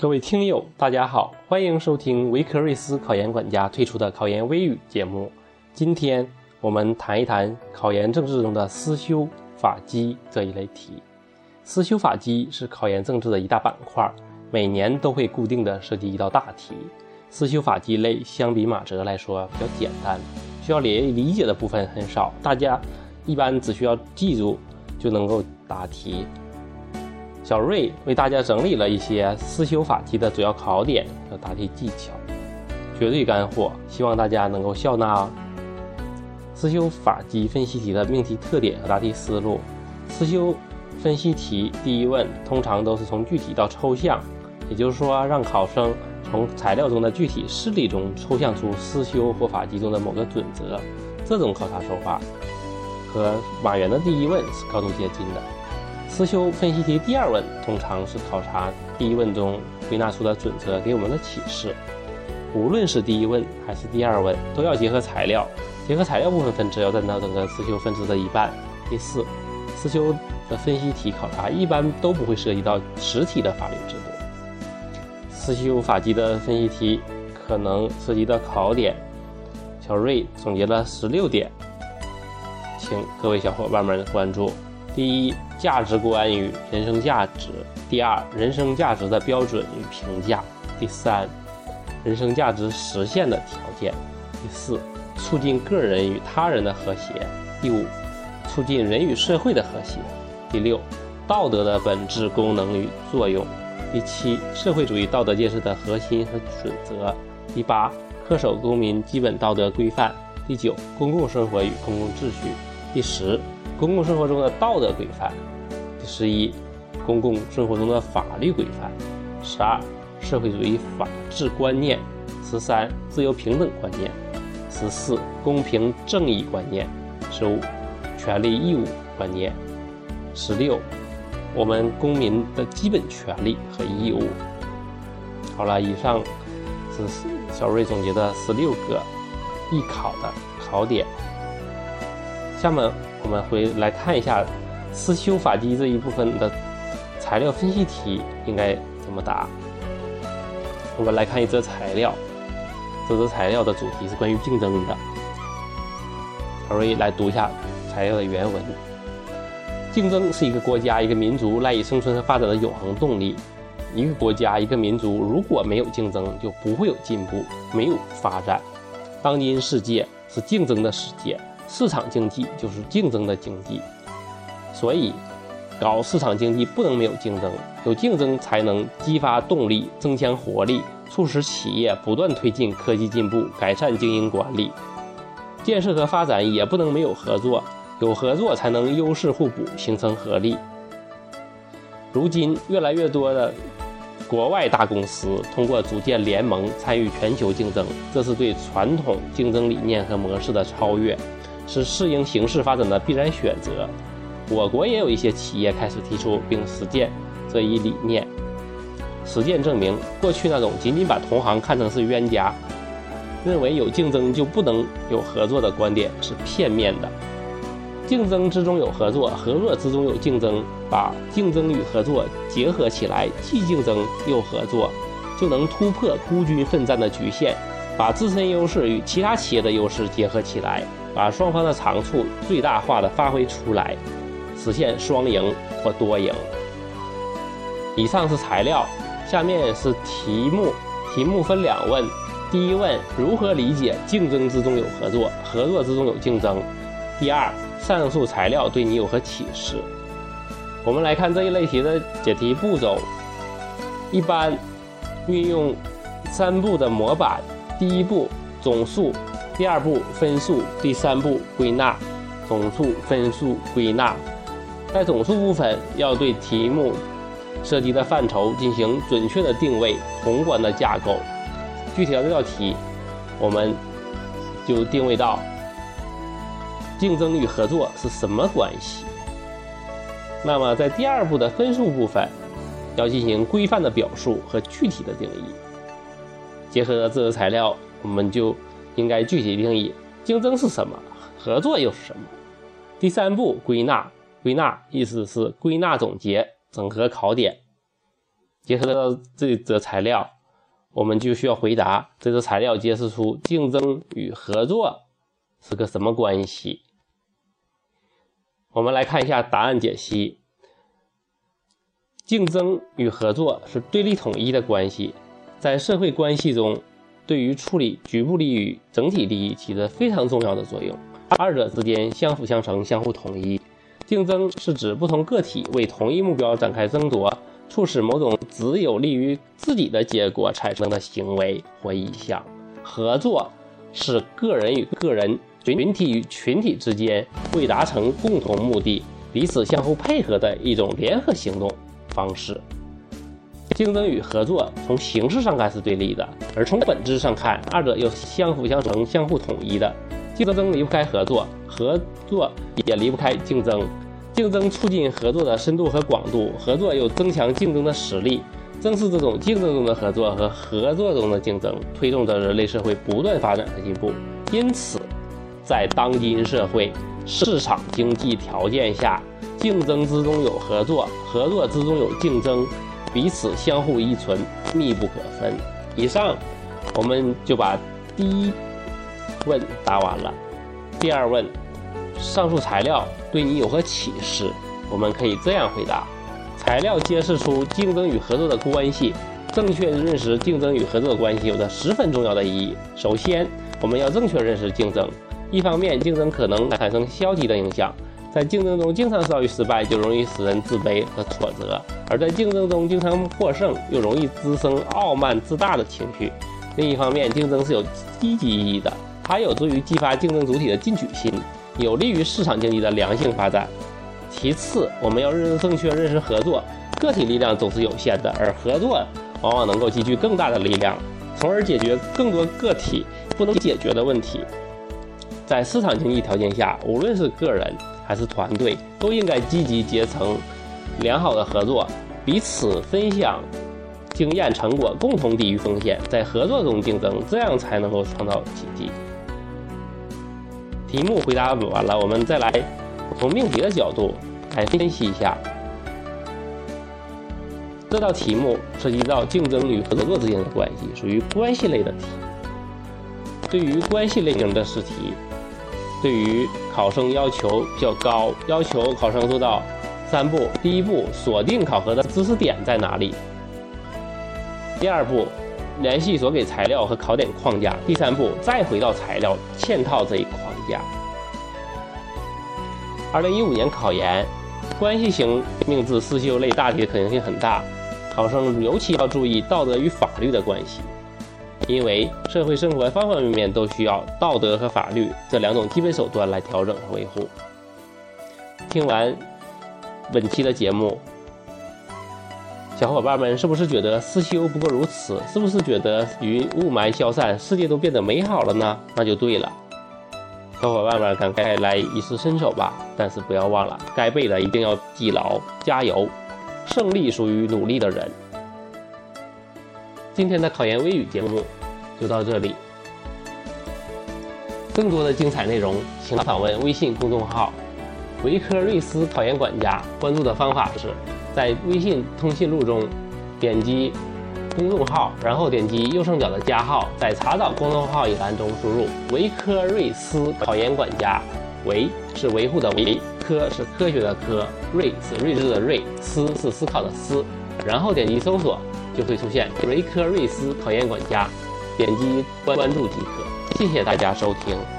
各位听友，大家好，欢迎收听维克瑞斯考研管家推出的考研微语节目。今天我们谈一谈考研政治中的思修法基这一类题。思修法基是考研政治的一大板块，每年都会固定的设计一道大题。思修法基类相比马哲来说比较简单，需要理理解的部分很少，大家一般只需要记住就能够答题。小瑞为大家整理了一些思修法纪的主要考点和答题技巧，绝对干货，希望大家能够笑纳。思修法纪分析题的命题特点和答题思路：思修分析题第一问通常都是从具体到抽象，也就是说让考生从材料中的具体事例中抽象出思修或法纪中的某个准则。这种考察手法和马原的第一问是高度接近的。思修分析题第二问通常是考察第一问中归纳出的准则给我们的启示。无论是第一问还是第二问，都要结合材料，结合材料部分分值要占到整个思修分值的一半。第四，思修的分析题考察一般都不会涉及到实体的法律制度。思修法纪的分析题可能涉及的考点，小瑞总结了十六点，请各位小伙伴们关注。第一。价值观与人生价值。第二，人生价值的标准与评价。第三，人生价值实现的条件。第四，促进个人与他人的和谐。第五，促进人与社会的和谐。第六，道德的本质功能与作用。第七，社会主义道德建设的核心和准则。第八，恪守公民基本道德规范。第九，公共生活与公共秩序。第十。公共生活中的道德规范，第十一，公共生活中的法律规范，十二，社会主义法治观念，十三，自由平等观念，十四，公平正义观念，十五，权利义务观念，十六，我们公民的基本权利和义务。好了，以上是小瑞总结的十六个必考的考点，下面。我们回来看一下思修法纪这一部分的材料分析题应该怎么答。我们来看一则材料，这则材料的主题是关于竞争的。小瑞来读一下材料的原文：竞争是一个国家、一个民族赖以生存和发展的永恒动力。一个国家、一个民族如果没有竞争，就不会有进步，没有发展。当今世界是竞争的世界。市场经济就是竞争的经济，所以搞市场经济不能没有竞争，有竞争才能激发动力、增强活力，促使企业不断推进科技进步、改善经营管理。建设和发展也不能没有合作，有合作才能优势互补，形成合力。如今越来越多的国外大公司通过组建联盟参与全球竞争，这是对传统竞争理念和模式的超越。是适应形势发展的必然选择。我国也有一些企业开始提出并实践这一理念。实践证明，过去那种仅仅把同行看成是冤家，认为有竞争就不能有合作的观点是片面的。竞争之中有合作，合作之中有竞争，把竞争与合作结合起来，既竞争又合作，就能突破孤军奋战的局限，把自身优势与其他企业的优势结合起来。把双方的长处最大化的发挥出来，实现双赢或多赢。以上是材料，下面是题目。题目分两问：第一问，如何理解竞争之中有合作，合作之中有竞争？第二，上述材料对你有何启示？我们来看这一类题的解题步骤。一般运用三步的模板：第一步，总数。第二步分数，第三步归纳，总数分数归纳。在总数部分，要对题目涉及的范畴进行准确的定位、宏观的架构。具体到这道题，我们就定位到竞争与合作是什么关系。那么在第二步的分数部分，要进行规范的表述和具体的定义。结合这个材料，我们就。应该具体定义竞争是什么，合作又是什么。第三步归纳，归纳意思是归纳总结、整合考点。结合到这则材料，我们就需要回答这则材料揭示出竞争与合作是个什么关系。我们来看一下答案解析：竞争与合作是对立统一的关系，在社会关系中，对于处理局部利益与整体利益起着非常重要的作用，二者之间相辅相成，相互统一。竞争是指不同个体为同一目标展开争夺，促使某种只有利于自己的结果产生的行为或意向；合作是个人与个人、群体与群体之间为达成共同目的，彼此相互配合的一种联合行动方式。竞争与合作从形式上看是对立的，而从本质上看，二者又相辅相成、相互统一的。竞争离不开合作，合作也离不开竞争。竞争促进合作的深度和广度，合作又增强竞争的实力。正是这种竞争中的合作和合作中的竞争，推动着人类社会不断发展和进步。因此，在当今社会市场经济条件下，竞争之中有合作，合作之中有竞争，彼此相互依存，密不可分。以上，我们就把第一。问答完了，第二问，上述材料对你有何启示？我们可以这样回答：材料揭示出竞争与合作的关系，正确认识竞争与合作的关系有着十分重要的意义。首先，我们要正确认识竞争。一方面，竞争可能产生消极的影响，在竞争中经常遭遇失败，就容易使人自卑和挫折；而在竞争中经常获胜，又容易滋生傲慢自大的情绪。另一方面，竞争是有积极意义的。它有助于激发竞争主体的进取心，有利于市场经济的良性发展。其次，我们要认识正确认识合作，个体力量总是有限的，而合作往往能够集聚更大的力量，从而解决更多个体不能解决的问题。在市场经济条件下，无论是个人还是团队，都应该积极结成良好的合作，彼此分享。经验成果，共同抵御风险，在合作中竞争，这样才能够创造奇迹。题目回答完了，我们再来从命题的角度来分析一下。这道题目涉及到竞争与合作之间的关系，属于关系类的题。对于关系类型的试题，对于考生要求比较高，要求考生做到三步：第一步，锁定考核的知识点在哪里。第二步，联系所给材料和考点框架。第三步，再回到材料嵌套这一框架。二零一五年考研，关系型命字思修类大题的可能性很大，考生尤其要注意道德与法律的关系，因为社会生活方方面面都需要道德和法律这两种基本手段来调整和维护。听完本期的节目。小伙伴们是不是觉得思修不过如此？是不是觉得云雾霾消散，世界都变得美好了呢？那就对了，小伙伴们赶快来一试身手吧！但是不要忘了，该背的一定要记牢，加油！胜利属于努力的人。今天的考研微语节目就到这里，更多的精彩内容，请访问微信公众号“维科瑞斯考研管家”。关注的方法是。在微信通讯录中，点击公众号，然后点击右上角的加号，在查找公众号一栏中输入“维科瑞斯考研管家”，维是维护的维，科是科学的科，瑞是睿智的睿，思是思考的思，然后点击搜索，就会出现维科瑞斯考研管家，点击关注即可。谢谢大家收听。